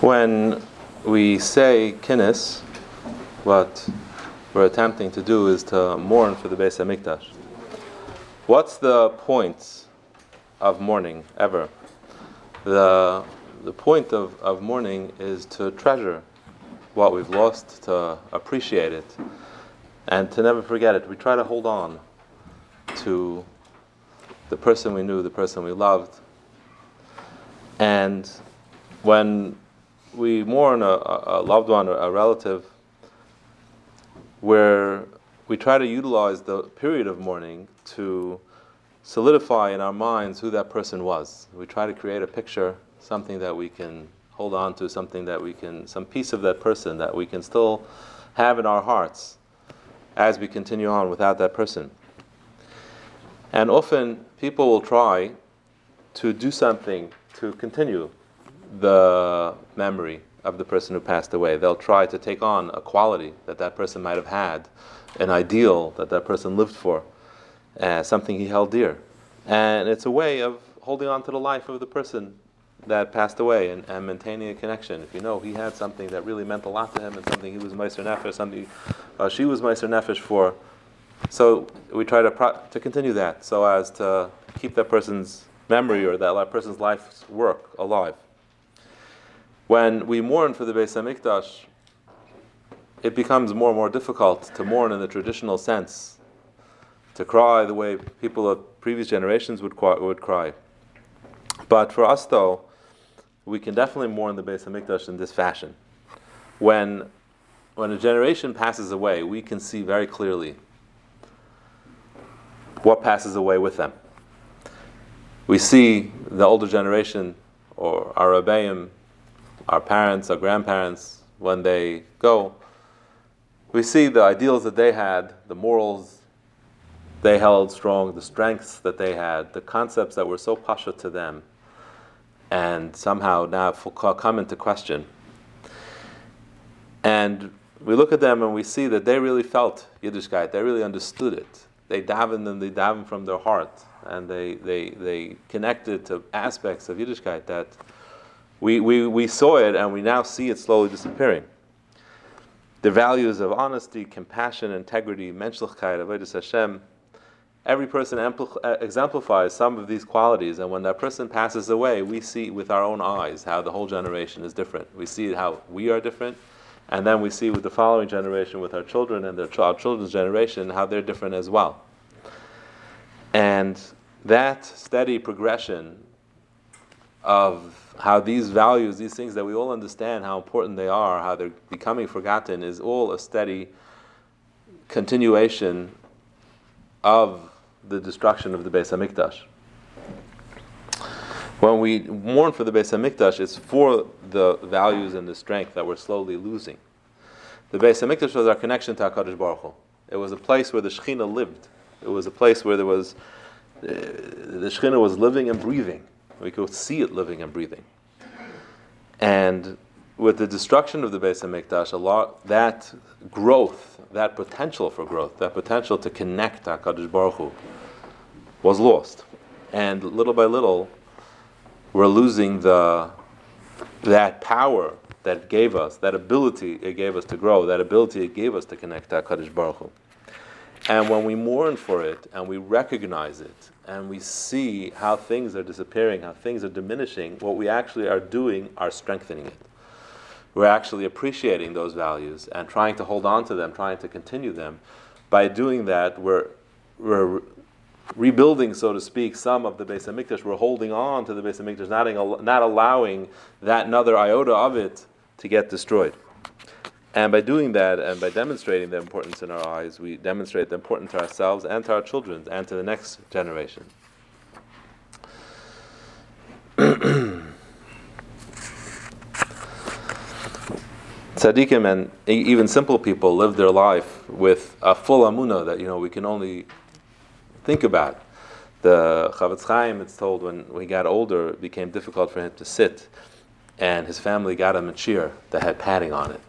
When we say kinnis, what we're attempting to do is to mourn for the Beis Hamikdash. What's the point of mourning ever? The, the point of, of mourning is to treasure what we've lost, to appreciate it, and to never forget it. We try to hold on to the person we knew, the person we loved. And when we mourn a, a loved one, or a relative, where we try to utilize the period of mourning to solidify in our minds who that person was. We try to create a picture, something that we can hold on to, something that we can, some piece of that person that we can still have in our hearts as we continue on without that person. And often people will try to do something to continue the memory of the person who passed away. They'll try to take on a quality that that person might have had, an ideal that that person lived for, uh, something he held dear. And it's a way of holding on to the life of the person that passed away and, and maintaining a connection. If you know he had something that really meant a lot to him and something he was Meister Nefesh, something uh, she was Meister Nefesh for, so we try to, pro- to continue that so as to keep that person's memory or that person's life's work alive. When we mourn for the Beis Hamikdash, it becomes more and more difficult to mourn in the traditional sense, to cry the way people of previous generations would cry. Would cry. But for us, though, we can definitely mourn the Beis Hamikdash in this fashion. When, when a generation passes away, we can see very clearly what passes away with them. We see the older generation or our Rebbeim our parents, our grandparents, when they go, we see the ideals that they had, the morals they held strong, the strengths that they had, the concepts that were so pasha to them, and somehow now come into question. And we look at them and we see that they really felt Yiddishkeit, they really understood it. They davened and they davened from their heart, and they, they, they connected to aspects of Yiddishkeit that we, we, we saw it and we now see it slowly disappearing. The values of honesty, compassion, integrity, menschlichkeit, avodas Hashem, every person uh, exemplifies some of these qualities, and when that person passes away, we see with our own eyes how the whole generation is different. We see how we are different, and then we see with the following generation, with our children and their our children's generation, how they're different as well. And that steady progression of how these values, these things that we all understand how important they are, how they're becoming forgotten, is all a steady continuation of the destruction of the Beis Hamikdash. When we mourn for the Beis Hamikdash, it's for the values and the strength that we're slowly losing. The Beis Hamikdash was our connection to Hakadosh Baruch Hu. It was a place where the Shekhinah lived. It was a place where there was uh, the Shekhinah was living and breathing. We could see it living and breathing. And with the destruction of the Beis Hamikdash, a lot that growth, that potential for growth, that potential to connect Hakadosh Baruch Hu, was lost, and little by little, we're losing the that power that gave us, that ability it gave us to grow, that ability it gave us to connect Hakadosh Baruch Hu. And when we mourn for it and we recognize it and we see how things are disappearing, how things are diminishing, what we actually are doing are strengthening it. We're actually appreciating those values and trying to hold on to them, trying to continue them. By doing that, we're, we're rebuilding, so to speak, some of the Beis Hamikdash. We're holding on to the Beis Hamikdash, not, not allowing that another iota of it to get destroyed. And by doing that and by demonstrating the importance in our eyes, we demonstrate the importance to ourselves and to our children and to the next generation. Tzaddikim and even simple people live their life with a full amuna that you know we can only think about. The Chofetz Chaim, it's told, when he got older, it became difficult for him to sit, and his family got him a chair that had padding on it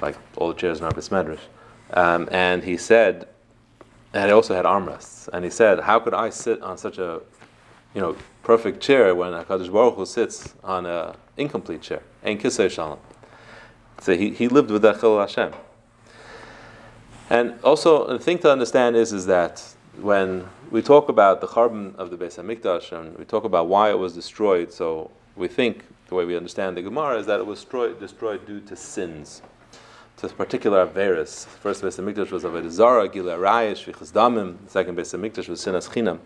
like all the chairs in our Medrash. Um, and he said, and it also had armrests. And he said, How could I sit on such a you know, perfect chair when Hakadosh Baruch Hu sits on an incomplete chair. Ein kisei shalom. So he, he lived with that chil Hashem. And also, the thing to understand is, is that when we talk about the charbon of the Beis Hamikdash and we talk about why it was destroyed, so we think the way we understand the Gemara is that it was destroyed, destroyed due to sins to particular Averis. First Beis Hamikdash was Avodah Zara, Gila Rayesh, Shvichas Damim. Second Beis Hamikdash was Sinas Chinam.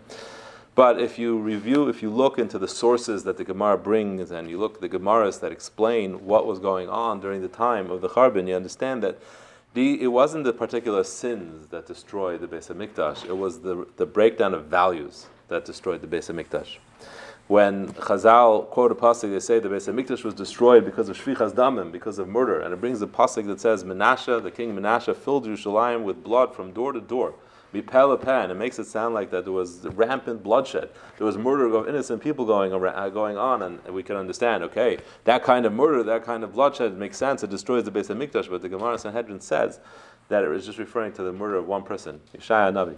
But if you review, if you look into the sources that the Gemara brings, and you look at the Gemaras that explain what was going on during the time of the Charbin, you understand that the, it wasn't the particular sins that destroyed the Beis Hamikdash. It was the, the breakdown of values that destroyed the Beis Hamikdash when Chazal quote a pasuk, they say the Beis Hamikdash was destroyed because of shvichas damim, because of murder, and it brings a pasuk that says Menashe, the king Menashe, filled Yerushalayim with blood from door to door. and it makes it sound like that there was rampant bloodshed. There was murder of innocent people going around, uh, going on, and we can understand. Okay, that kind of murder, that kind of bloodshed makes sense. It destroys the Beis Hamikdash, but the Gemara Sanhedrin says that it was just referring to the murder of one person, Yeshaya Navi.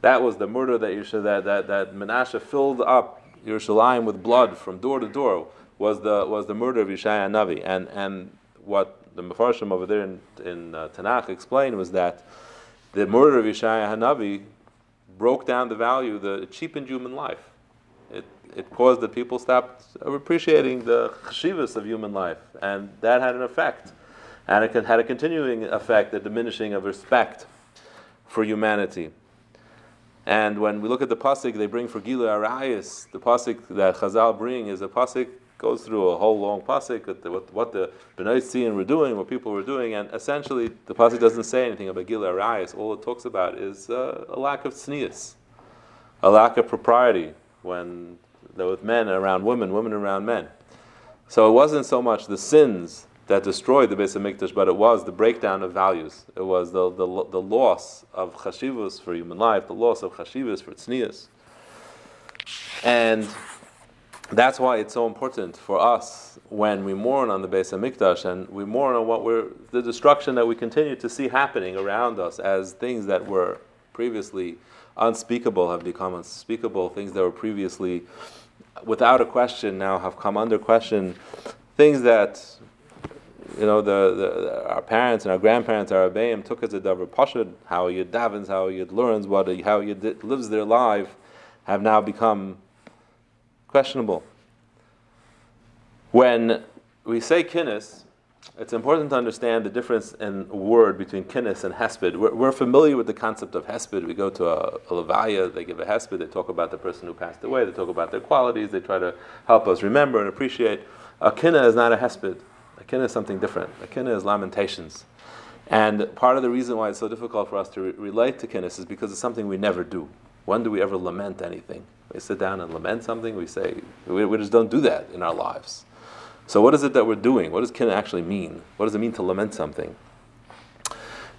That was the murder that Yeshua, that that that Menashe filled up Yerushalayim with blood from door to door was the was the murder of Yeshaya Navi, and and what the Mefarshim over there in, in uh, Tanakh explained was that the murder of Yeshaya Hanavi broke down the value, the it cheapened human life. It it caused that people stopped appreciating the chshivas of human life, and that had an effect, and it had a continuing effect, the diminishing of respect for humanity. And when we look at the pasuk they bring for Gilu Arayis, the pasuk that Chazal bring is a pasuk goes through a whole long pasuk what, what the Bnei Tzion were doing, what people were doing, and essentially the pasuk doesn't say anything about Gilu Arayis. All it talks about is uh, a lack of tznius, a lack of propriety when there was men around women, women around men. So it wasn't so much the sins that destroyed the Beis Hamikdash, but it was the breakdown of values. It was the, the, the loss of chashivas for human life, the loss of chashivas for tznius. And that's why it's so important for us when we mourn on the Beis Hamikdash and we mourn on what we're, the destruction that we continue to see happening around us as things that were previously unspeakable have become unspeakable, things that were previously without a question now have come under question, things that you know, the, the, our parents and our grandparents, our Abayim, took as a davar pashud, how Yid davens, how Yid learns, what, how Yid lives their life, have now become questionable. When we say kinnis, it's important to understand the difference in word between kinnis and hesped. We're, we're, familiar with the concept of hesped. We go to a, a levaya, they give a hesped, they talk about the person who passed away, they talk about their qualities, they try to help us remember and appreciate. A kinna is not a hesped. Akina is something different. Akina is lamentations. And part of the reason why it's so difficult for us to re- relate to kinnis is because it's something we never do. When do we ever lament anything? We sit down and lament something, we say, we, we just don't do that in our lives. So, what is it that we're doing? What does kinna actually mean? What does it mean to lament something?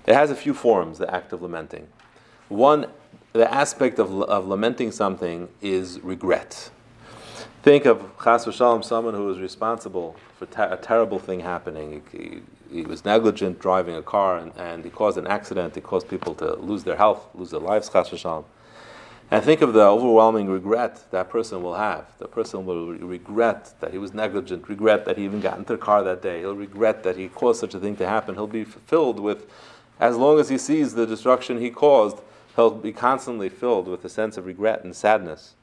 It has a few forms, the act of lamenting. One, the aspect of, of lamenting something is regret. Think of Chas v'shalom, someone who was responsible for a terrible thing happening. He, he, he, was negligent driving a car and, and he caused an accident. He caused people to lose their health, lose their lives, Chas v'shalom. And think of the overwhelming regret that person will have. The person will regret that he was negligent, regret that he even got into the car that day. He'll regret that he caused such a thing to happen. He'll be filled with, as long as he sees the destruction he caused, he'll be constantly filled with a sense of regret and sadness.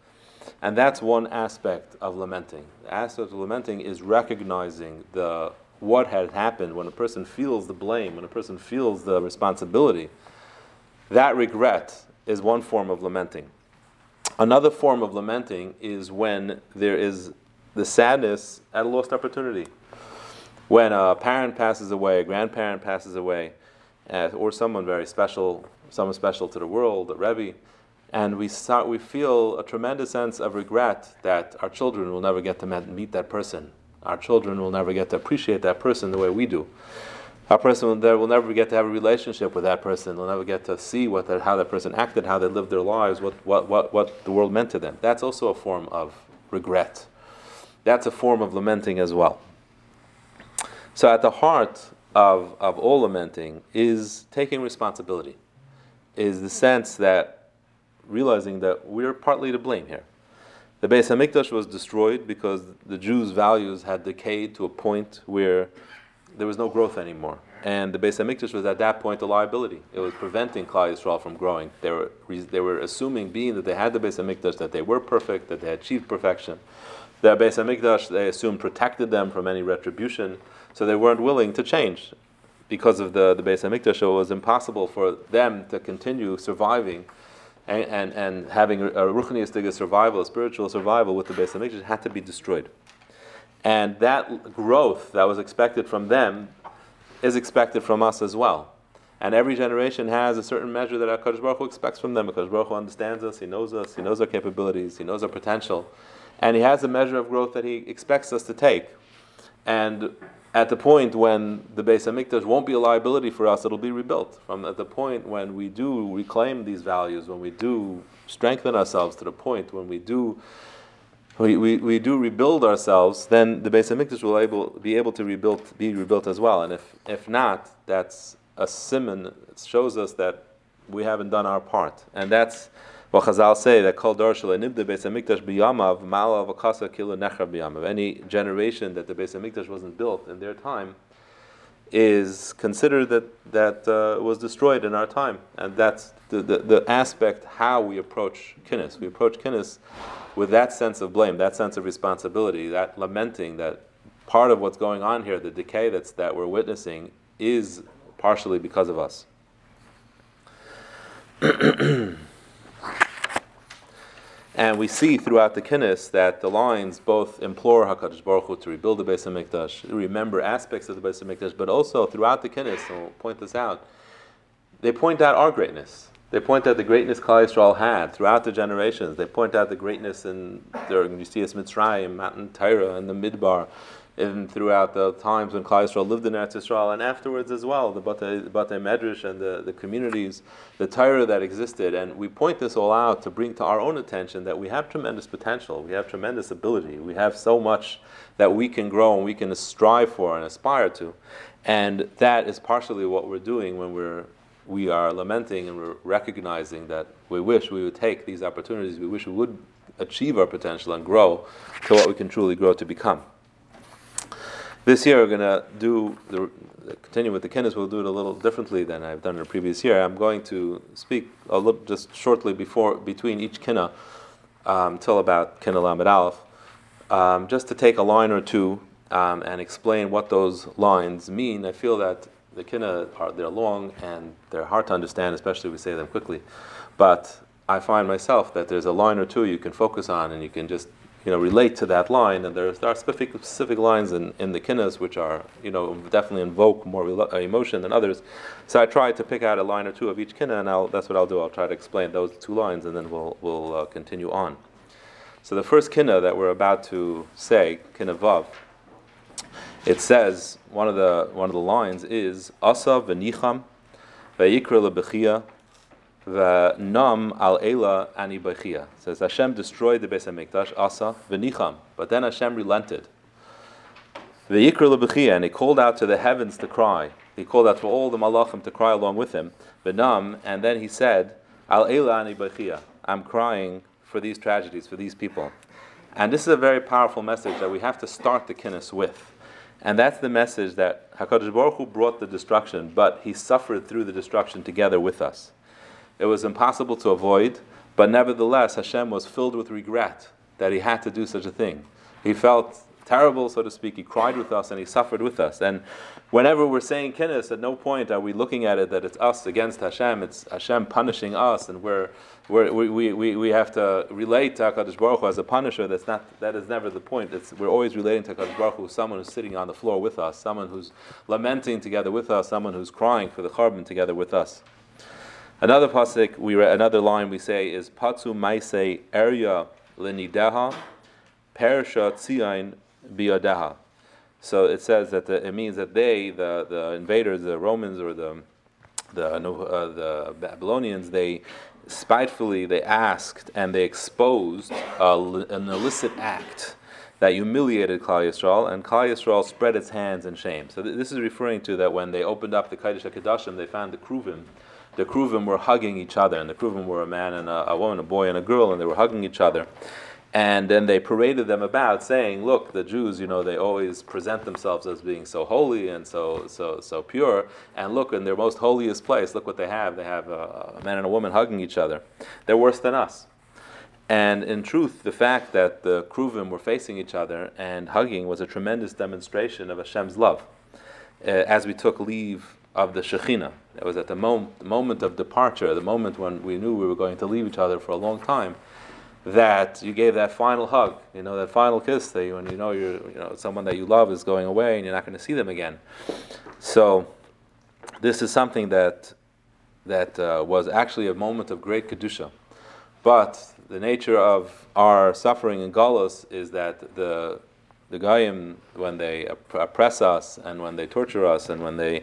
And that's one aspect of lamenting. The aspect of lamenting is recognizing the what had happened when a person feels the blame, when a person feels the responsibility. That regret is one form of lamenting. Another form of lamenting is when there is the sadness at a lost opportunity. When a parent passes away, a grandparent passes away, uh, or someone very special, someone special to the world, a Rebbe, and we start we feel a tremendous sense of regret that our children will never get to meet that person. Our children will never get to appreciate that person the way we do. Our person will, will never get to have a relationship with that person. They'll never get to see what the, how that person acted, how they lived their lives, what, what, what, what the world meant to them. That's also a form of regret. That's a form of lamenting as well. So, at the heart of, of all lamenting is taking responsibility, is the sense that realizing that we're partly to blame here. The Beis Hamikdash was destroyed because the Jews' values had decayed to a point where there was no growth anymore. And the Beis Hamikdash was at that point a liability. It was preventing Klal Yisrael from growing. They were, they were assuming, being that they had the Beis Hamikdash, that they were perfect, that they had achieved perfection. The Beis Hamikdash, they assumed, protected them from any retribution, so they weren't willing to change. Because of the, the Beis Hamikdash, it was impossible for them to continue surviving and, and, and having a ruchniistic survival, a spiritual survival with the Beis Hamikdash had to be destroyed. And that growth that was expected from them is expected from us as well. And every generation has a certain measure that HaKadosh Baruch Hu expects from them. because Baruch Hu understands us, He knows us, He knows our capabilities, He knows our potential. And He has a measure of growth that He expects us to take. And at the point when the Beis Hamikdash won't be a liability for us, it'll be rebuilt. From at the point when we do reclaim these values, when we do strengthen ourselves to the point when we do we, we, we do rebuild ourselves, then the Beis Hamikdash will able, be able to rebuild, be rebuilt as well. And if, if not, that's a simon. It shows us that we haven't done our part. And that's what Chazal say that Kol Dor Shel Nibda Beis Hamikdash Biyamav Mala Vakasa Kila Nechra Biyamav. Any generation that the Beis Hamikdash wasn't built in their time is considered that that uh, was destroyed in our time, and that's the, the, the aspect how we approach kinnis. We approach kinnis with that sense of blame, that sense of responsibility, that lamenting that part of what's going on here, the decay that's that we're witnessing, is partially because of us. And we see throughout the Kinnis that the lines both implore HaKadosh Baruch Hu to rebuild the Beis HaMikdash, remember aspects of the Beis HaMikdash, but also throughout the Kinnis, and we'll point this out, they point out our greatness. They point out the greatness Klal Yisrael had throughout the generations. They point out the greatness in during Yusiyas Mitzrayim, Matan Torah, and the Midbar, even throughout the times when Klal Yisrael lived in Eretz Yisrael, and afterwards as well, the Batei Medrash and the, the communities, the Torah that existed. And we point this all out to bring to our own attention that we have tremendous potential, we have tremendous ability, we have so much that we can grow and we can strive for and aspire to. And that is partially what we're doing when we're we are lamenting and we're recognizing that we wish we would take these opportunities, we wish we would achieve our potential and grow to what we can truly grow to become. This year we're going to do the continue with the kinnis. We'll do it a little differently than I've done in the previous year. I'm going to speak a little just shortly before between each kinna um, till about kinna lamed aleph, um, just to take a line or two um, and explain what those lines mean. I feel that the kinna are they're long and they're hard to understand, especially if we say them quickly. But I find myself that there's a line or two you can focus on and you can just you know, relate to that line, and there are specific, specific lines in, in the kinnas which are, you know, definitely invoke more uh, emotion than others. So I tried to pick out a line or two of each kinna, and I'll, that's what I'll do. I'll try to explain those two lines, and then we'll, we'll uh, continue on. So the first kinna that we're about to say, kinna vav, it says one of the one of the lines is Asa v'nicham lebechia Nam al Ela ani bechia. Says Hashem destroyed the Beis Hamikdash, Asa v'nicham. But then Hashem relented. The V'yikra lebechia, and he called out to the heavens to cry. He called out for all the malachim to cry along with him. V'nam, and then he said, Al Ela ani bechia. I'm crying for these tragedies, for these people. And this is a very powerful message that we have to start the kinnis with. And that's the message that HaKadosh Baruch Hu brought the destruction, but He suffered through the destruction together with us. It was impossible to avoid, but nevertheless, Hashem was filled with regret that he had to do such a thing. He felt terrible, so to speak. He cried with us and he suffered with us. And whenever we're saying kinnis, at no point are we looking at it that it's us against Hashem. It's Hashem punishing us, and we're, we're, we, we, we have to relate to Hakadosh Baruch Hu as a punisher. That's not that is never the point. It's, we're always relating to Hakadosh Baruch Hu, someone who's sitting on the floor with us, someone who's lamenting together with us, someone who's crying for the charbon together with us. Another pasuk, we another line we say is Patsu Maise Area Linideha Perisha Tzion Biadeha. So it says that the, it means that they, the, the invaders, the Romans or the the, uh, the Babylonians, they spitefully they asked and they exposed an illicit act that humiliated Klal Yisrael, and Klal Yisrael spread its hands in shame. So th- this is referring to that when they opened up the Kodesh HaKadoshim, they found the Kruvim, the Kruvim were hugging each other, and the Kruvim were a man and a, a, woman, a boy and a girl, and they were hugging each other. And then they paraded them about, saying, "Look, the Jews, you know, they always present themselves as being so holy and so so so pure. And look, in their most holiest place, look what they have. They have a, a man and a woman hugging each other. They're worse than us." And in truth, the fact that the Kruvim were facing each other and hugging was a tremendous demonstration of Hashem's love. Uh, as we took leave of the Shekhinah, it was at the, mom- the moment of departure, the moment when we knew we were going to leave each other for a long time, that you gave that final hug, you know, that final kiss that you, when you know you're, you know, someone that you love is going away and you're not going to see them again. So, this is something that that uh, was actually a moment of great kedusha, but the nature of our suffering in Galus is that the the Goyim, when they oppress us and when they torture us and when they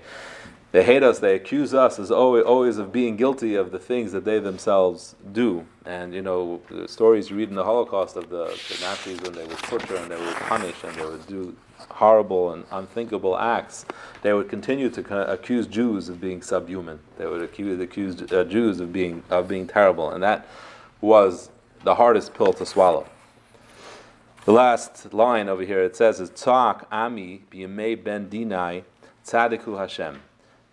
they hate us, they accuse us as always, always of being guilty of the things that they themselves do. And you know, the stories you read in the Holocaust of the, the Nazis when they would torture and they would punish and they would do horrible and unthinkable acts, they would continue to accuse Jews of being subhuman. They would accuse, accuse uh, Jews of being of being terrible, and that was the hardest pill to swallow. The last line over here it says is Tzak Ami ben Dinai tzadiku Hashem.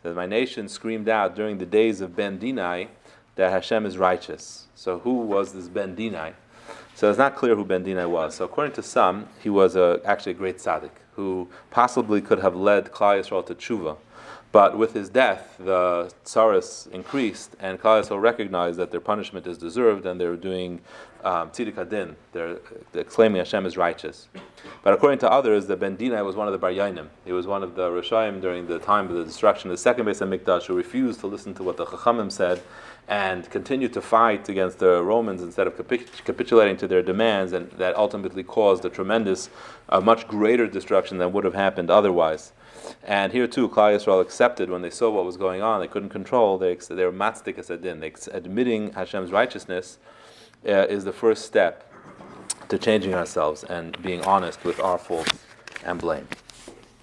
That my nation screamed out during the days of Ben Dinai that Hashem is righteous. So who was this Ben Dinai? So it's not clear who Ben Dinai was. So according to some, he was a, actually a great tzaddik who possibly could have led Klal Yisrael to tshuva. But with his death, the tsaris increased, and Klal recognized that their punishment is deserved, and they're doing um, tziddik adin. They're, they're, claiming Hashem is righteous. But according to others, the Ben Dinai was one of the Biryonim. He was one of the Rishayim during the time of the destruction of the second Beis Hamikdash, who refused to listen to what the Chachamim said, and continued to fight against the Romans instead of capitulating to their demands, and that ultimately caused a tremendous, a much greater destruction than would have happened otherwise. And here too, Klal Yisrael accepted when they saw what was going on. They couldn't control. They they were matzdik asadin. They admitting Hashem's righteousness uh, is the first step to changing ourselves and being honest with our faults and blame.